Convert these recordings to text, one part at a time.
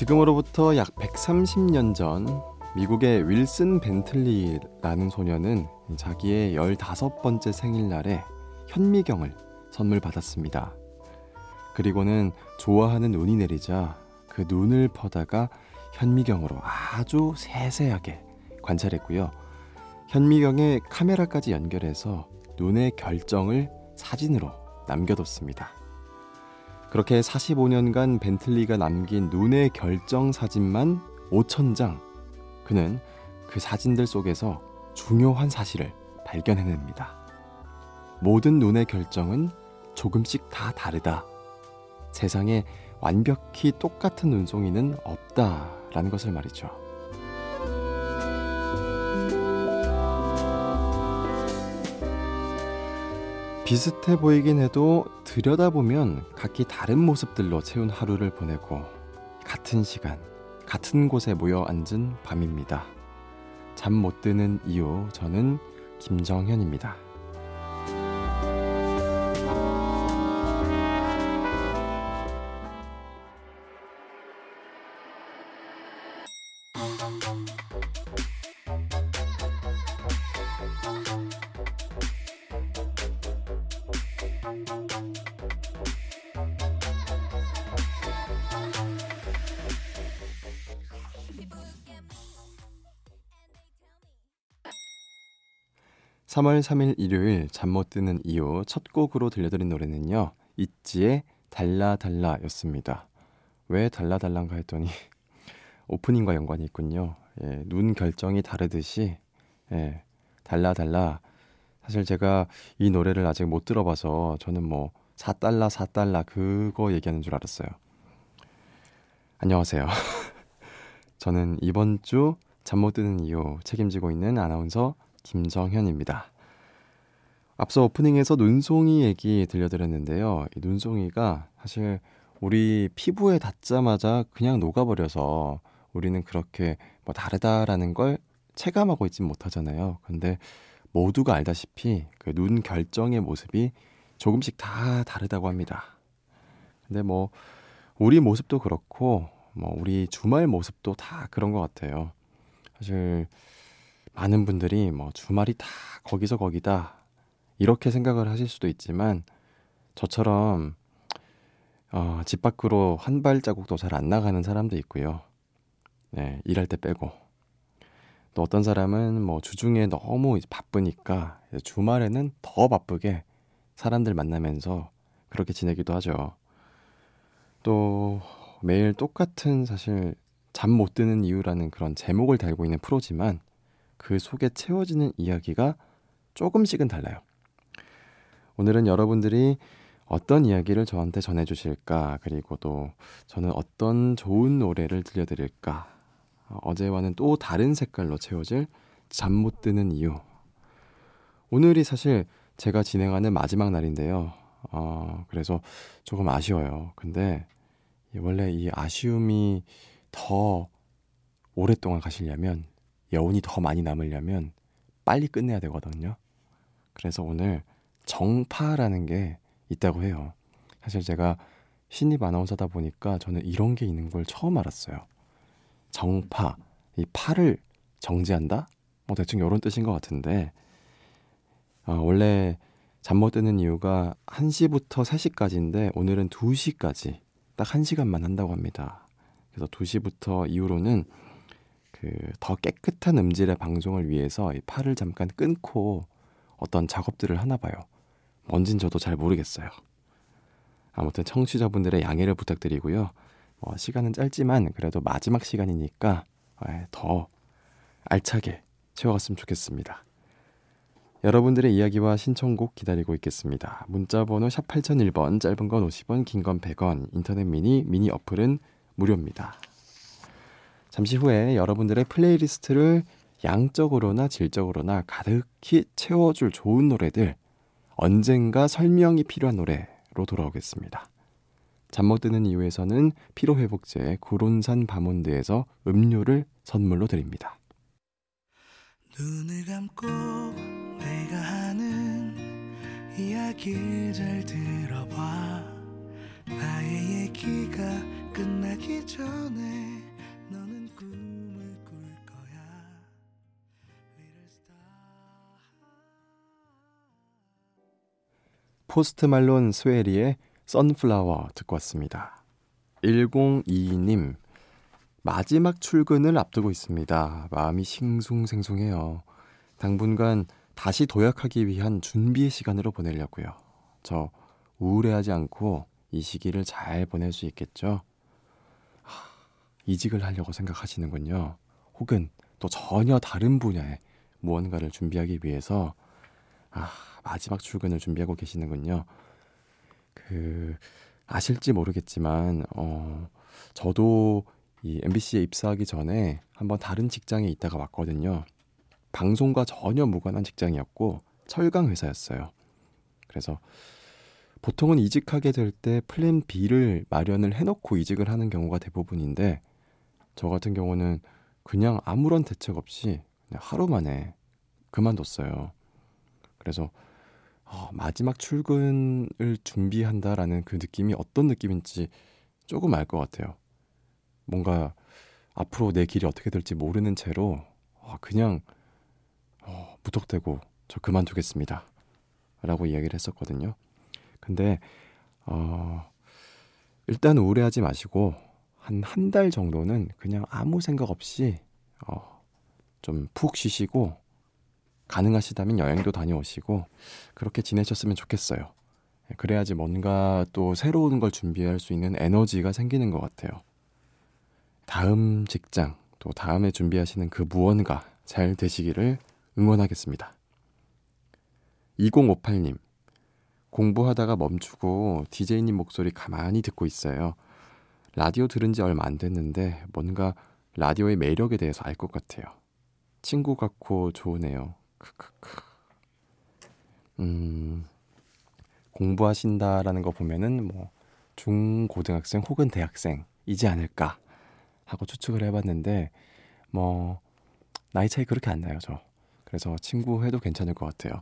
지금으로부터 약 130년 전 미국의 윌슨 벤틀리라는 소녀는 자기의 15번째 생일날에 현미경을 선물 받았습니다. 그리고는 좋아하는 눈이 내리자 그 눈을 퍼다가 현미경으로 아주 세세하게 관찰했고요. 현미경에 카메라까지 연결해서 눈의 결정을 사진으로 남겨뒀습니다. 그렇게 45년간 벤틀리가 남긴 눈의 결정 사진만 5천 장. 그는 그 사진들 속에서 중요한 사실을 발견해냅니다. 모든 눈의 결정은 조금씩 다 다르다. 세상에 완벽히 똑같은 눈송이는 없다라는 것을 말이죠. 비슷해 보이긴 해도 들여다보면 각기 다른 모습들로 채운 하루를 보내고 같은 시간, 같은 곳에 모여 앉은 밤입니다. 잠 못 드는 이유, 저는 김정현입니다. 3월 3일 일요일 잠 못 드는 이유 첫 곡으로 들려드린 노래는요. 있지의 달라달라였습니다. 왜 달라달라인가 했더니 오프닝과 연관이 있군요. 예, 눈 결정이 다르듯이 예, 달라달라. 사실 제가 이 노래를 아직 못 들어봐서 저는 뭐 4달러 4달러 그거 얘기하는 줄 알았어요. 안녕하세요. 저는 이번 주 잠 못 드는 이유 책임지고 있는 아나운서 김정현입니다. 앞서 오프닝에서 눈송이 얘기 들려드렸는데요. 이 눈송이가 사실 우리 피부에 닿자마자 그냥 녹아버려서 우리는 그렇게 뭐 다르다라는 걸 체감하고 있진 못하잖아요. 근데 모두가 알다시피 그 눈 결정의 모습이 조금씩 다 다르다고 합니다. 근데 뭐 우리 모습도 그렇고 뭐 우리 주말 모습도 다 그런 것 같아요. 사실 많은 분들이 뭐 주말이 다 거기서 거기다 이렇게 생각을 하실 수도 있지만 저처럼 어, 집 밖으로 한 발자국도 잘 안 나가는 사람도 있고요. 네, 일할 때 빼고. 또 어떤 사람은 뭐 주중에 너무 바쁘니까 주말에는 더 바쁘게 사람들 만나면서 그렇게 지내기도 하죠. 또 매일 똑같은 사실 잠 못 드는 이유라는 그런 제목을 달고 있는 프로지만 그 속에 채워지는 이야기가 조금씩은 달라요. 오늘은 여러분들이 어떤 이야기를 저한테 전해주실까, 그리고 또 저는 어떤 좋은 노래를 들려드릴까, 어제와는 또 다른 색깔로 채워질 잠 못 드는 이유. 오늘이 사실 제가 진행하는 마지막 날인데요. 어, 그래서 조금 아쉬워요. 근데 원래 이 아쉬움이 더 오랫동안 가시려면 여운이 더 많이 남으려면 빨리 끝내야 되거든요. 그래서 오늘 정파라는 게 있다고 해요. 사실 제가 신입 아나운서다 보니까 저는 이런 게 있는 걸 처음 알았어요. 정파, 이 파를 정지한다? 뭐 대충 이런 뜻인 것 같은데, 어, 원래 잠 못 드는 이유가 1시부터 3시까지인데, 오늘은 2시까지 딱 1시간만 한다고 합니다. 그래서 2시부터 이후로는 그 더 깨끗한 음질의 방송을 위해서 이 팔을 잠깐 끊고 어떤 작업들을 하나 봐요. 뭔진 저도 잘 모르겠어요. 아무튼 청취자분들의 양해를 부탁드리고요. 어, 시간은 짧지만 그래도 마지막 시간이니까 에, 더 알차게 채워갔으면 좋겠습니다. 여러분들의 이야기와 신청곡 기다리고 있겠습니다. 문자번호 샵 8001번, 짧은 건 50원, 긴 건 100원, 인터넷 미니, 미니 어플은 무료입니다. 잠시 후에 여러분들의 플레이리스트를 양적으로나 질적으로나 가득히 채워줄 좋은 노래들 언젠가 설명이 필요한 노래로 돌아오겠습니다. 잠 못 드는 이유에서는 피로회복제 구론산 바몬드에서 음료를 선물로 드립니다. 눈을 감고 내가 하는 이야기를 잘 들어봐 나의 얘기가 끝나기 전에 포스트 말론 스웨리의 선플라워 듣고 왔습니다. 1022님, 마지막 출근을 앞두고 있습니다. 마음이 싱숭생숭해요. 당분간 다시 도약하기 위한 준비의 시간으로 보내려고요. 저 우울해하지 않고 이 시기를 잘 보낼 수 있겠죠? 하, 이직을 하려고 생각하시는군요. 혹은 또 전혀 다른 분야의 무언가를 준비하기 위해서 아, 마지막 출근을 준비하고 계시는군요. 그 아실지 모르겠지만 어 저도 이 MBC에 입사하기 전에 한번 다른 직장에 있다가 왔거든요. 방송과 전혀 무관한 직장이었고 철강 회사였어요. 그래서 보통은 이직하게 될 때 플랜 B를 마련을 해놓고 이직을 하는 경우가 대부분인데 저 같은 경우는 그냥 아무런 대책 없이 하루 만에 그만뒀어요. 그래서 어, 마지막 출근을 준비한다라는 그 느낌이 어떤 느낌인지 조금 알 것 같아요. 뭔가 앞으로 내 길이 어떻게 될지 모르는 채로 어, 그냥 어, 무턱대고 저 그만두겠습니다. 라고 이야기를 했었거든요. 근데 어, 일단 우울해하지 마시고 한 한 달 정도는 그냥 아무 생각 없이 어, 좀 푹 쉬시고 가능하시다면 여행도 다녀오시고 그렇게 지내셨으면 좋겠어요. 예, 그래야지 뭔가 또 새로운 걸 준비할 수 있는 에너지가 생기는 것 같아요. 다음 직장, 또 다음에 준비하시는 그 무언가 잘 되시기를 응원하겠습니다. 2058님, 공부하다가 멈추고 DJ님 목소리 가만히 듣고 있어요. 라디오 들은 지 얼마 안 됐는데 뭔가 라디오의 매력에 대해서 알 것 같아요. 친구 같고 좋으네요. 음, 공부하신다라는 거 보면은 뭐 중고등학생 혹은 대학생이지 않을까 하고 추측을 해봤는데 뭐 나이 차이 그렇게 안 나요 저. 그래서 친구 해도 괜찮을 것 같아요.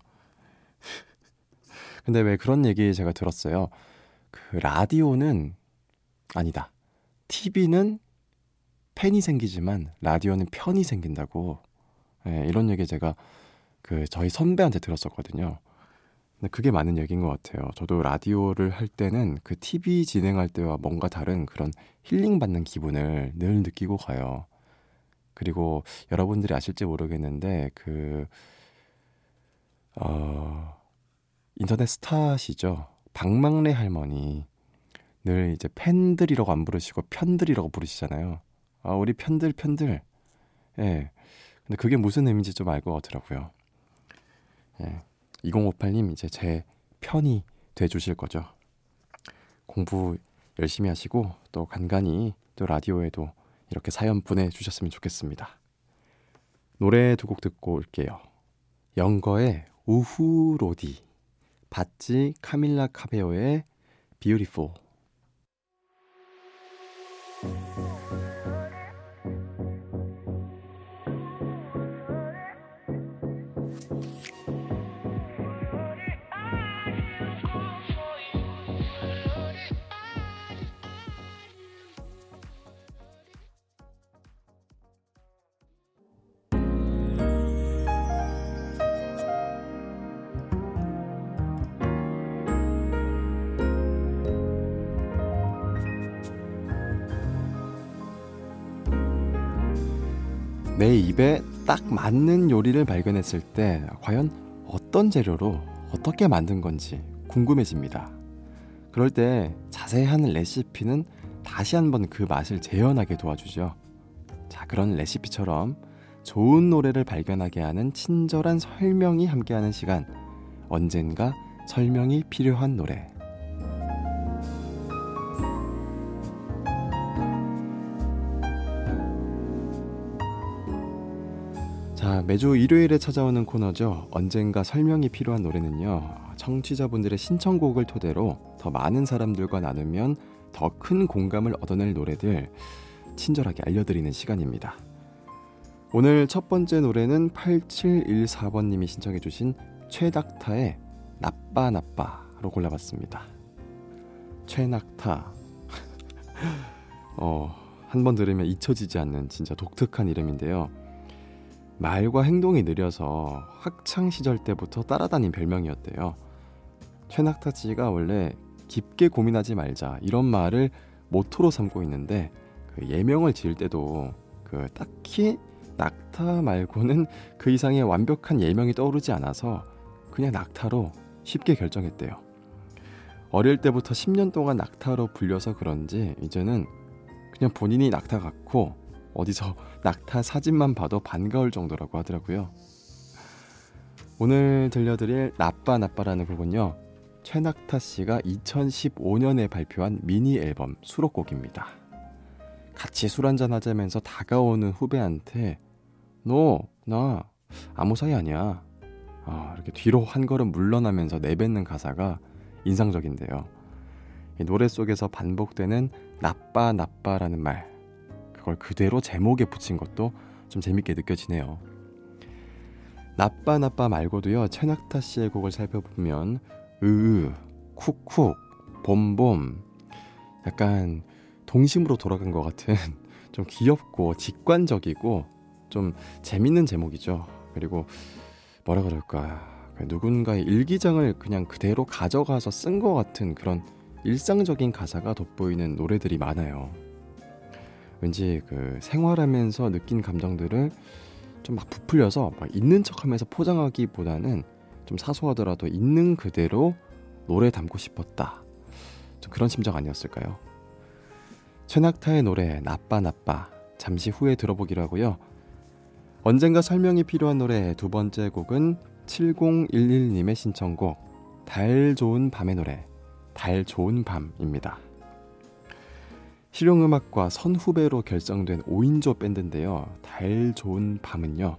근데 왜 그런 얘기 제가 들었어요. 그 라디오는 아니다. TV는 팬이 생기지만 라디오는 편이 생긴다고. 네, 이런 얘기 제가 그 저희 선배한테 들었었거든요. 근데 그게 맞는 얘기인 것 같아요. 저도 라디오를 할 때는 그 TV 진행할 때와 뭔가 다른 그런 힐링 받는 기분을 늘 느끼고 가요. 그리고 여러분들이 아실지 모르겠는데 그 어, 인터넷 스타시죠. 박막래 할머니 늘 이제 팬들이라고 안 부르시고 편들이라고 부르시잖아요. 아 우리 편들 편들. 예. 근데 그게 무슨 의미인지 좀 알 것 같더라고요. 예. 2058님 이제 제 편이 돼 주실 거죠. 공부 열심히 하시고 또 간간히 또 라디오에도 이렇게 사연 보내 주셨으면 좋겠습니다. 노래 두 곡 듣고 올게요. 영거의 우후 로디, 바찌 카밀라 카베오의. 내 입에 딱 맞는 요리를 발견했을 때 과연 어떤 재료로 어떻게 만든 건지 궁금해집니다. 그럴 때 자세한 레시피는 다시 한번 그 맛을 재현하게 도와주죠. 자, 그런 레시피처럼 좋은 노래를 발견하게 하는 친절한 설명이 함께하는 시간. 언젠가 설명이 필요한 노래. 자, 매주 일요일에 찾아오는 코너죠. 언젠가 설명이 필요한 노래는요. 청취자분들의 신청곡을 토대로 더 많은 사람들과 나누면 더 큰 공감을 얻어낼 노래들 친절하게 알려드리는 시간입니다. 오늘 첫 번째 노래는 8714번님이 신청해주신 최낙타의 나빠 나빠로 골라봤습니다. 최낙타. 어, 한 번 들으면 잊혀지지 않는 진짜 독특한 이름인데요. 말과 행동이 느려서 학창 시절 때부터 따라다닌 별명이었대요. 최낙타 씨가 원래 깊게 고민하지 말자 이런 말을 모토로 삼고 있는데 그 예명을 지을 때도 그 딱히 낙타 말고는 그 이상의 완벽한 예명이 떠오르지 않아서 그냥 낙타로 쉽게 결정했대요. 어릴 때부터 10년 동안 낙타로 불려서 그런지 이제는 그냥 본인이 낙타 같고 어디서 낙타 사진만 봐도 반가울 정도라고 하더라고요. 오늘 들려드릴 나빠 나빠라는 곡은요. 최낙타 씨가 2015년에 발표한 미니 앨범 수록곡입니다. 같이 술 한잔 하자면서 다가오는 후배한테 너, 나 아무 사이 아니야. 아, 이렇게 뒤로 한 걸음 물러나면서 내뱉는 가사가 인상적인데요. 노래 속에서 반복되는 나빠 나빠라는 말 그걸 그대로 제목에 붙인 것도 좀 재밌게 느껴지네요. 나빠 나빠 말고도요 최낙타 씨의 곡을 살펴보면 으으 쿡쿡 봄봄 약간 동심으로 돌아간 것 같은 좀 귀엽고 직관적이고 좀 재밌는 제목이죠. 그리고 뭐라 그럴까 그 누군가의 일기장을 그냥 그대로 가져가서 쓴 것 같은 그런 일상적인 가사가 돋보이는 노래들이 많아요. 왠지 그 생활하면서 느낀 감정들을 좀 막 부풀려서 막 있는 척하면서 포장하기보다는 좀 사소하더라도 있는 그대로 노래 담고 싶었다. 좀 그런 심정 아니었을까요? 최낙타의 노래 나빠 나빠 잠시 후에 들어보기로 하고요. 언젠가 설명이 필요한 노래 두 번째 곡은 7011님의 신청곡 달 좋은 밤의 노래 달 좋은 밤입니다. 실용음악과 선후배로 결성된 5인조 밴드인데요. 달 좋은 밤은요.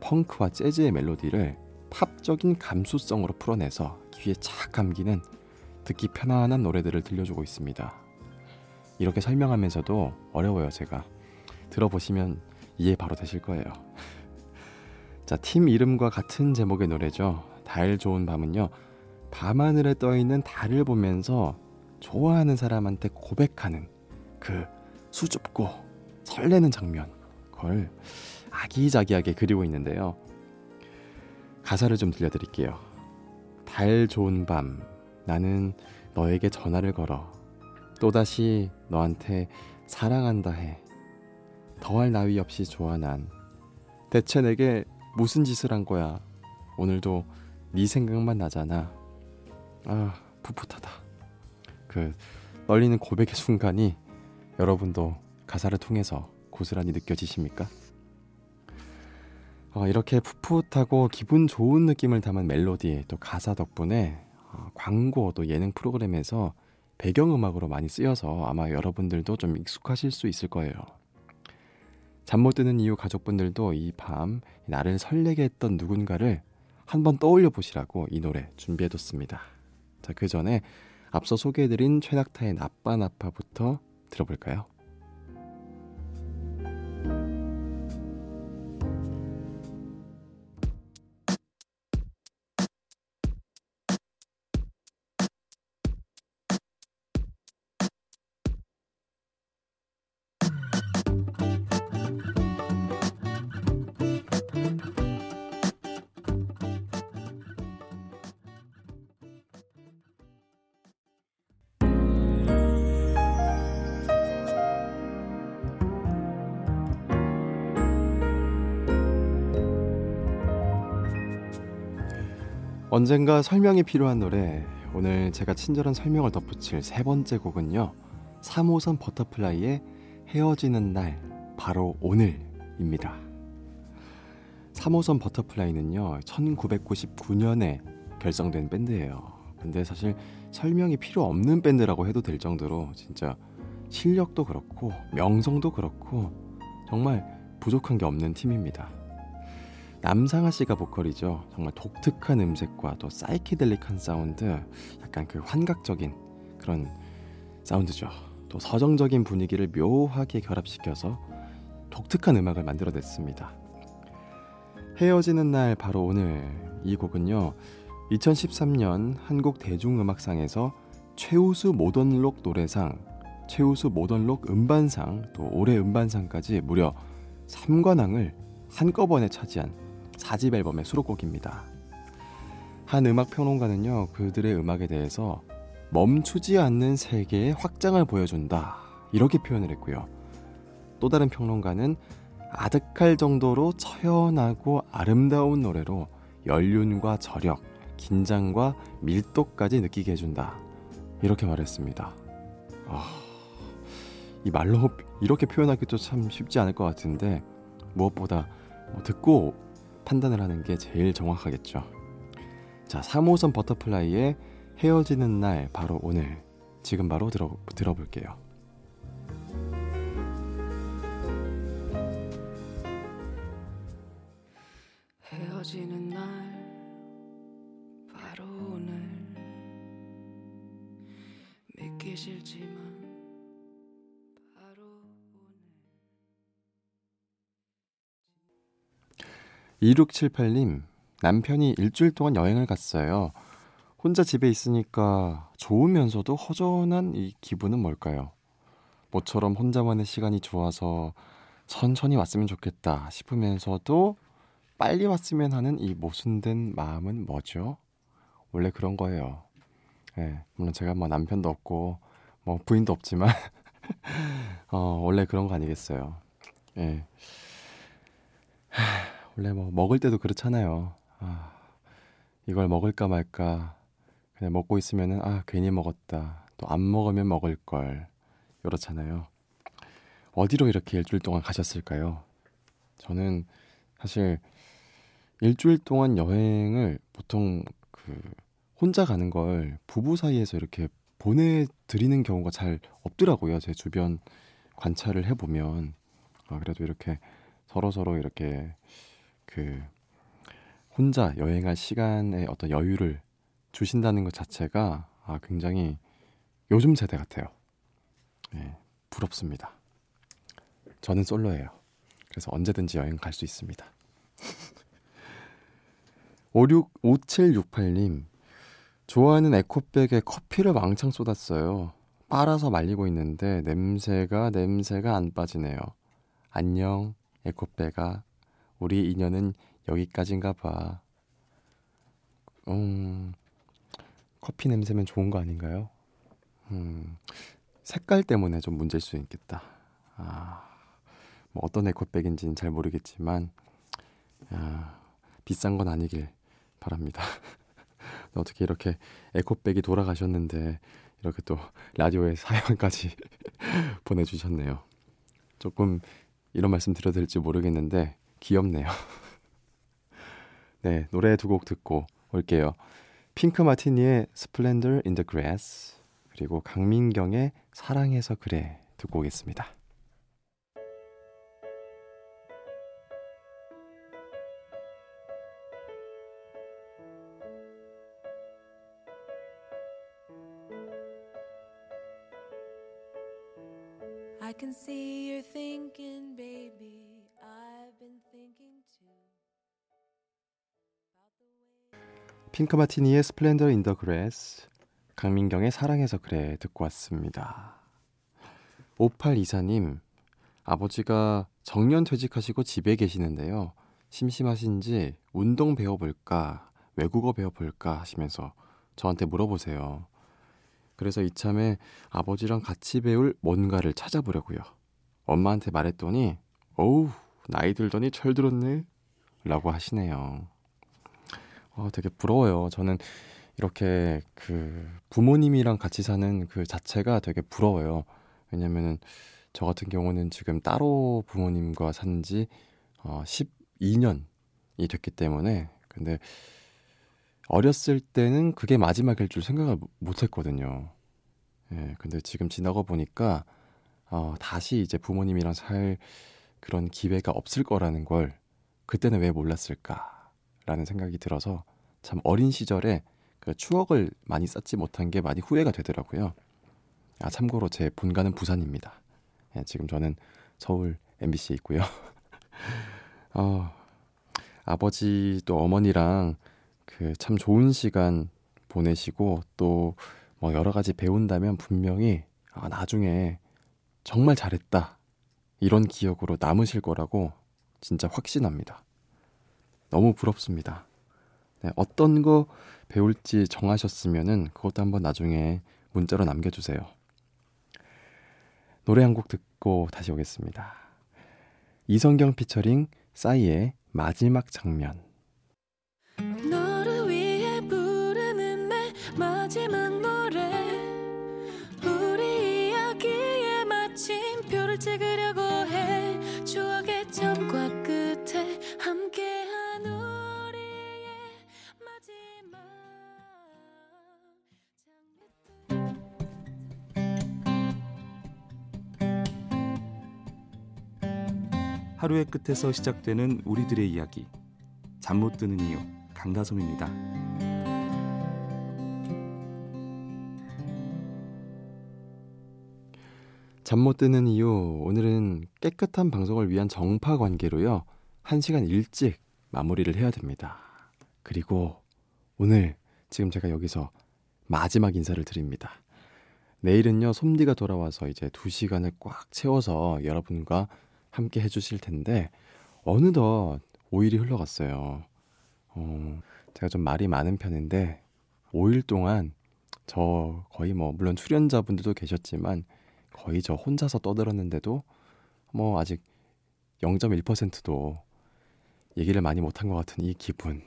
펑크와 재즈의 멜로디를 팝적인 감수성으로 풀어내서 귀에 착 감기는 듣기 편안한 노래들을 들려주고 있습니다. 이렇게 설명하면서도 어려워요, 제가. 들어보시면 이해 바로 되실 거예요. 자, 팀 이름과 같은 제목의 노래죠. 달 좋은 밤은요. 밤하늘에 떠 있는 달을 보면서 좋아하는 사람한테 고백하는 그 수줍고 설레는 장면 그걸 아기자기하게 그리고 있는데요. 가사를 좀 들려드릴게요. 달 좋은 밤 나는 너에게 전화를 걸어. 또다시 너한테 사랑한다 해. 더할 나위 없이 좋아 난. 대체 내게 무슨 짓을 한 거야? 오늘도 네 생각만 나잖아. 아 풋풋하다. 그 떨리는 고백의 순간이 여러분도 가사를 통해서 고스란히 느껴지십니까? 어, 이렇게 풋풋하고 기분 좋은 느낌을 담은 멜로디 또 가사 덕분에 어, 광고 또 예능 프로그램에서 배경음악으로 많이 쓰여서 아마 여러분들도 좀 익숙하실 수 있을 거예요. 잠 못 드는 이유 가족분들도 이 밤 나를 설레게 했던 누군가를 한번 떠올려 보시라고 이 노래 준비해뒀습니다. 자, 그 전에 앞서 소개해드린 최낙타의 나빠나빠부터 들어볼까요? 언젠가 설명이 필요한 노래. 오늘 제가 친절한 설명을 덧붙일 세 번째 곡은요. 3호선 버터플라이의 헤어지는 날, 바로 오늘입니다. 3호선 버터플라이는요, 1999년에 결성된 밴드예요. 근데 사실 설명이 필요 없는 밴드라고 해도 될 정도로 진짜 실력도 그렇고 명성도 그렇고 정말 부족한 게 없는 팀입니다. 남상아 씨가 보컬이죠. 정말 독특한 음색과 또 사이키델릭한 사운드, 약간 그 환각적인 그런 사운드죠. 또 서정적인 분위기를 묘하게 결합시켜서 독특한 음악을 만들어냈습니다. 헤어지는 날 바로 오늘 이 곡은요. 2013년 한국 대중음악상에서 최우수 모던록 노래상, 최우수 모던록 음반상, 또 올해 음반상까지 무려 3관왕을 한꺼번에 차지한 4집 앨범의 수록곡입니다. 한 음악 평론가는요, 그들의 음악에 대해서 멈추지 않는 세계의 확장을 보여준다. 이렇게 표현을 했고요. 또 다른 평론가는 아득할 정도로 처연하고 아름다운 노래로 연륜과 저력, 긴장과 밀도까지 느끼게 해준다. 이렇게 말했습니다. 아, 이 말로 이렇게 표현하기도 참 쉽지 않을 것 같은데 무엇보다 뭐 듣고 판단을 하는 게 제일 정확하겠죠. 자, 3호선 버터플라이의 헤어지는 날 바로 오늘 지금 바로 들어, 들어볼게요. 2678님 남편이 일주일 동안 여행을 갔어요. 혼자 집에 있으니까 좋으면서도 허전한 이 기분은 뭘까요? 모처럼 혼자만의 시간이 좋아서 천천히 왔으면 좋겠다 싶으면서도 빨리 왔으면 하는 이 모순된 마음은 뭐죠? 원래 그런 거예요. 예, 물론 제가 뭐 남편도 없고 뭐 부인도 없지만 어, 원래 그런 거 아니겠어요. 예. 원래 뭐 먹을 때도 그렇잖아요. 아, 이걸 먹을까 말까 그냥 먹고 있으면은 아 괜히 먹었다. 또 안 먹으면 먹을 걸 이렇잖아요. 어디로 이렇게 일주일 동안 가셨을까요? 저는 사실 일주일 동안 여행을 보통 그 혼자 가는 걸 부부 사이에서 이렇게 보내드리는 경우가 잘 없더라고요. 제 주변 관찰을 해보면 아, 그래도 이렇게 서로 서로 이렇게 그 혼자 여행할 시간에 어떤 여유를 주신다는 것 자체가 아, 굉장히 요즘 세대 같아요. 네, 부럽습니다. 저는 솔로예요. 그래서 언제든지 여행 갈 수 있습니다. 565768님, 좋아하는 에코백에 커피를 왕창 쏟았어요. 빨아서 말리고 있는데 냄새가 냄새가 안 빠지네요. 안녕, 에코백아. 우리 인연은 여기까지인가 봐. 음, 커피 냄새면 좋은 거 아닌가요? 음, 색깔 때문에 좀 문제일 수 있겠다. 아, 뭐 어떤 에코백인지는 잘 모르겠지만, 아, 비싼 건 아니길 바랍니다. 어떻게 이렇게 에코백이 돌아가셨는데 이렇게 또 라디오에 사연까지 보내주셨네요. 조금 이런 말씀 드려도 될지 모르겠는데 귀엽네요. 네, 노래 두 곡 듣고 올게요. 핑크 마티니의 Splendor in the Grass 그리고 강민경의 사랑해서 그래 듣고 오겠습니다. 핑크 마티니의 Splendor in the Grass, 강민경의 사랑해서 그래 듣고 왔습니다. 5824님, 아버지가 정년 퇴직하시고 집에 계시는데요. 심심하신지 운동 배워볼까, 외국어 배워볼까 하시면서 저한테 물어보세요. 그래서 이참에 아버지랑 같이 배울 뭔가를 찾아보려고요. 엄마한테 말했더니 어우 나이 들더니 철 들었네 라고 하시네요. 어, 되게 부러워요. 저는 이렇게 그 부모님이랑 같이 사는 그 자체가 되게 부러워요. 왜냐면은 저 같은 경우는 지금 따로 부모님과 산지 어, 12년이 됐기 때문에 근데 어렸을 때는 그게 마지막일 줄 생각을 못 했거든요. 예, 근데 지금 지나고 보니까, 어, 다시 이제 부모님이랑 살 그런 기회가 없을 거라는 걸 그때는 왜 몰랐을까 라는 생각이 들어서 참 어린 시절에 그 추억을 많이 쌓지 못한 게 많이 후회가 되더라고요. 아, 참고로 제 본가는 부산입니다. 예, 지금 저는 서울 MBC에 있고요. 어, 아버지 또 어머니랑 그 참 좋은 시간 보내시고 또 뭐 여러 가지 배운다면 분명히 아, 나중에 정말 잘했다. 이런 기억으로 남으실 거라고 진짜 확신합니다. 너무 부럽습니다. 네, 어떤 거 배울지 정하셨으면은 그것도 한번 나중에 문자로 남겨주세요. 노래 한 곡 듣고 다시 오겠습니다. 이성경 피처링 싸이의 마지막 장면. 너를 위해 부르는 내 마지막 하루의 끝에서 시작되는 우리들의 이야기. 잠 못 드는 이유 강다솜입니다. 잠 못 드는 이유 오늘은 깨끗한 방송을 위한 정파 관계로요. 1시간 일찍 마무리를 해야 됩니다. 그리고 오늘 지금 제가 여기서 마지막 인사를 드립니다. 내일은요, 솜디가 돌아와서 이제 2시간을 꽉 채워서 여러분과 함께 해주실 텐데, 어느덧 5일이 흘러갔어요. 어, 제가 좀 말이 많은 편인데, 5일 동안 저 거의 뭐, 물론 출연자분들도 계셨지만, 거의 저 혼자서 떠들었는데도, 뭐, 아직 0.1%도 얘기를 많이 못한 것 같은 이 기분.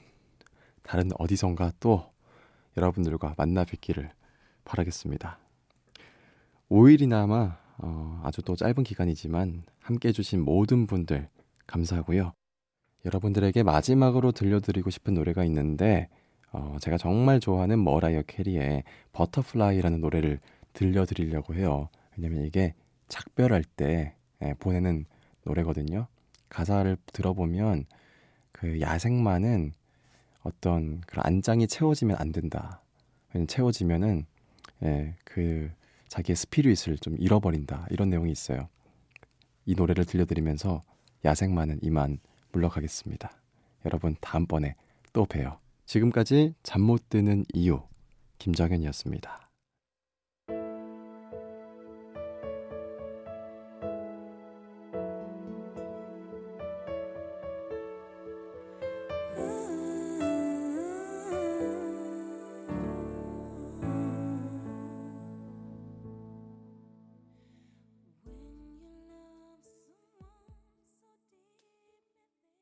다른 어디선가 또 여러분들과 만나 뵙기를 바라겠습니다. 5일이나마 어, 아주 또 짧은 기간이지만 함께 해주신 모든 분들 감사하고요. 여러분들에게 마지막으로 들려드리고 싶은 노래가 있는데 어, 제가 정말 좋아하는 머라이어 캐리의 Butterfly라는 노래를 들려드리려고 해요. 왜냐면 이게 작별할 때 예, 보내는 노래거든요. 가사를 들어보면 그 야생마는 어떤 그런 안장이 채워지면 안 된다. 채워지면은 예, 그 자기의 스피릿을 좀 잃어버린다. 이런 내용이 있어요. 이 노래를 들려드리면서 야생마는 이만 물러가겠습니다. 여러분 다음번에 또 봬요. 지금까지 잠 못 드는 이유 김정현이었습니다.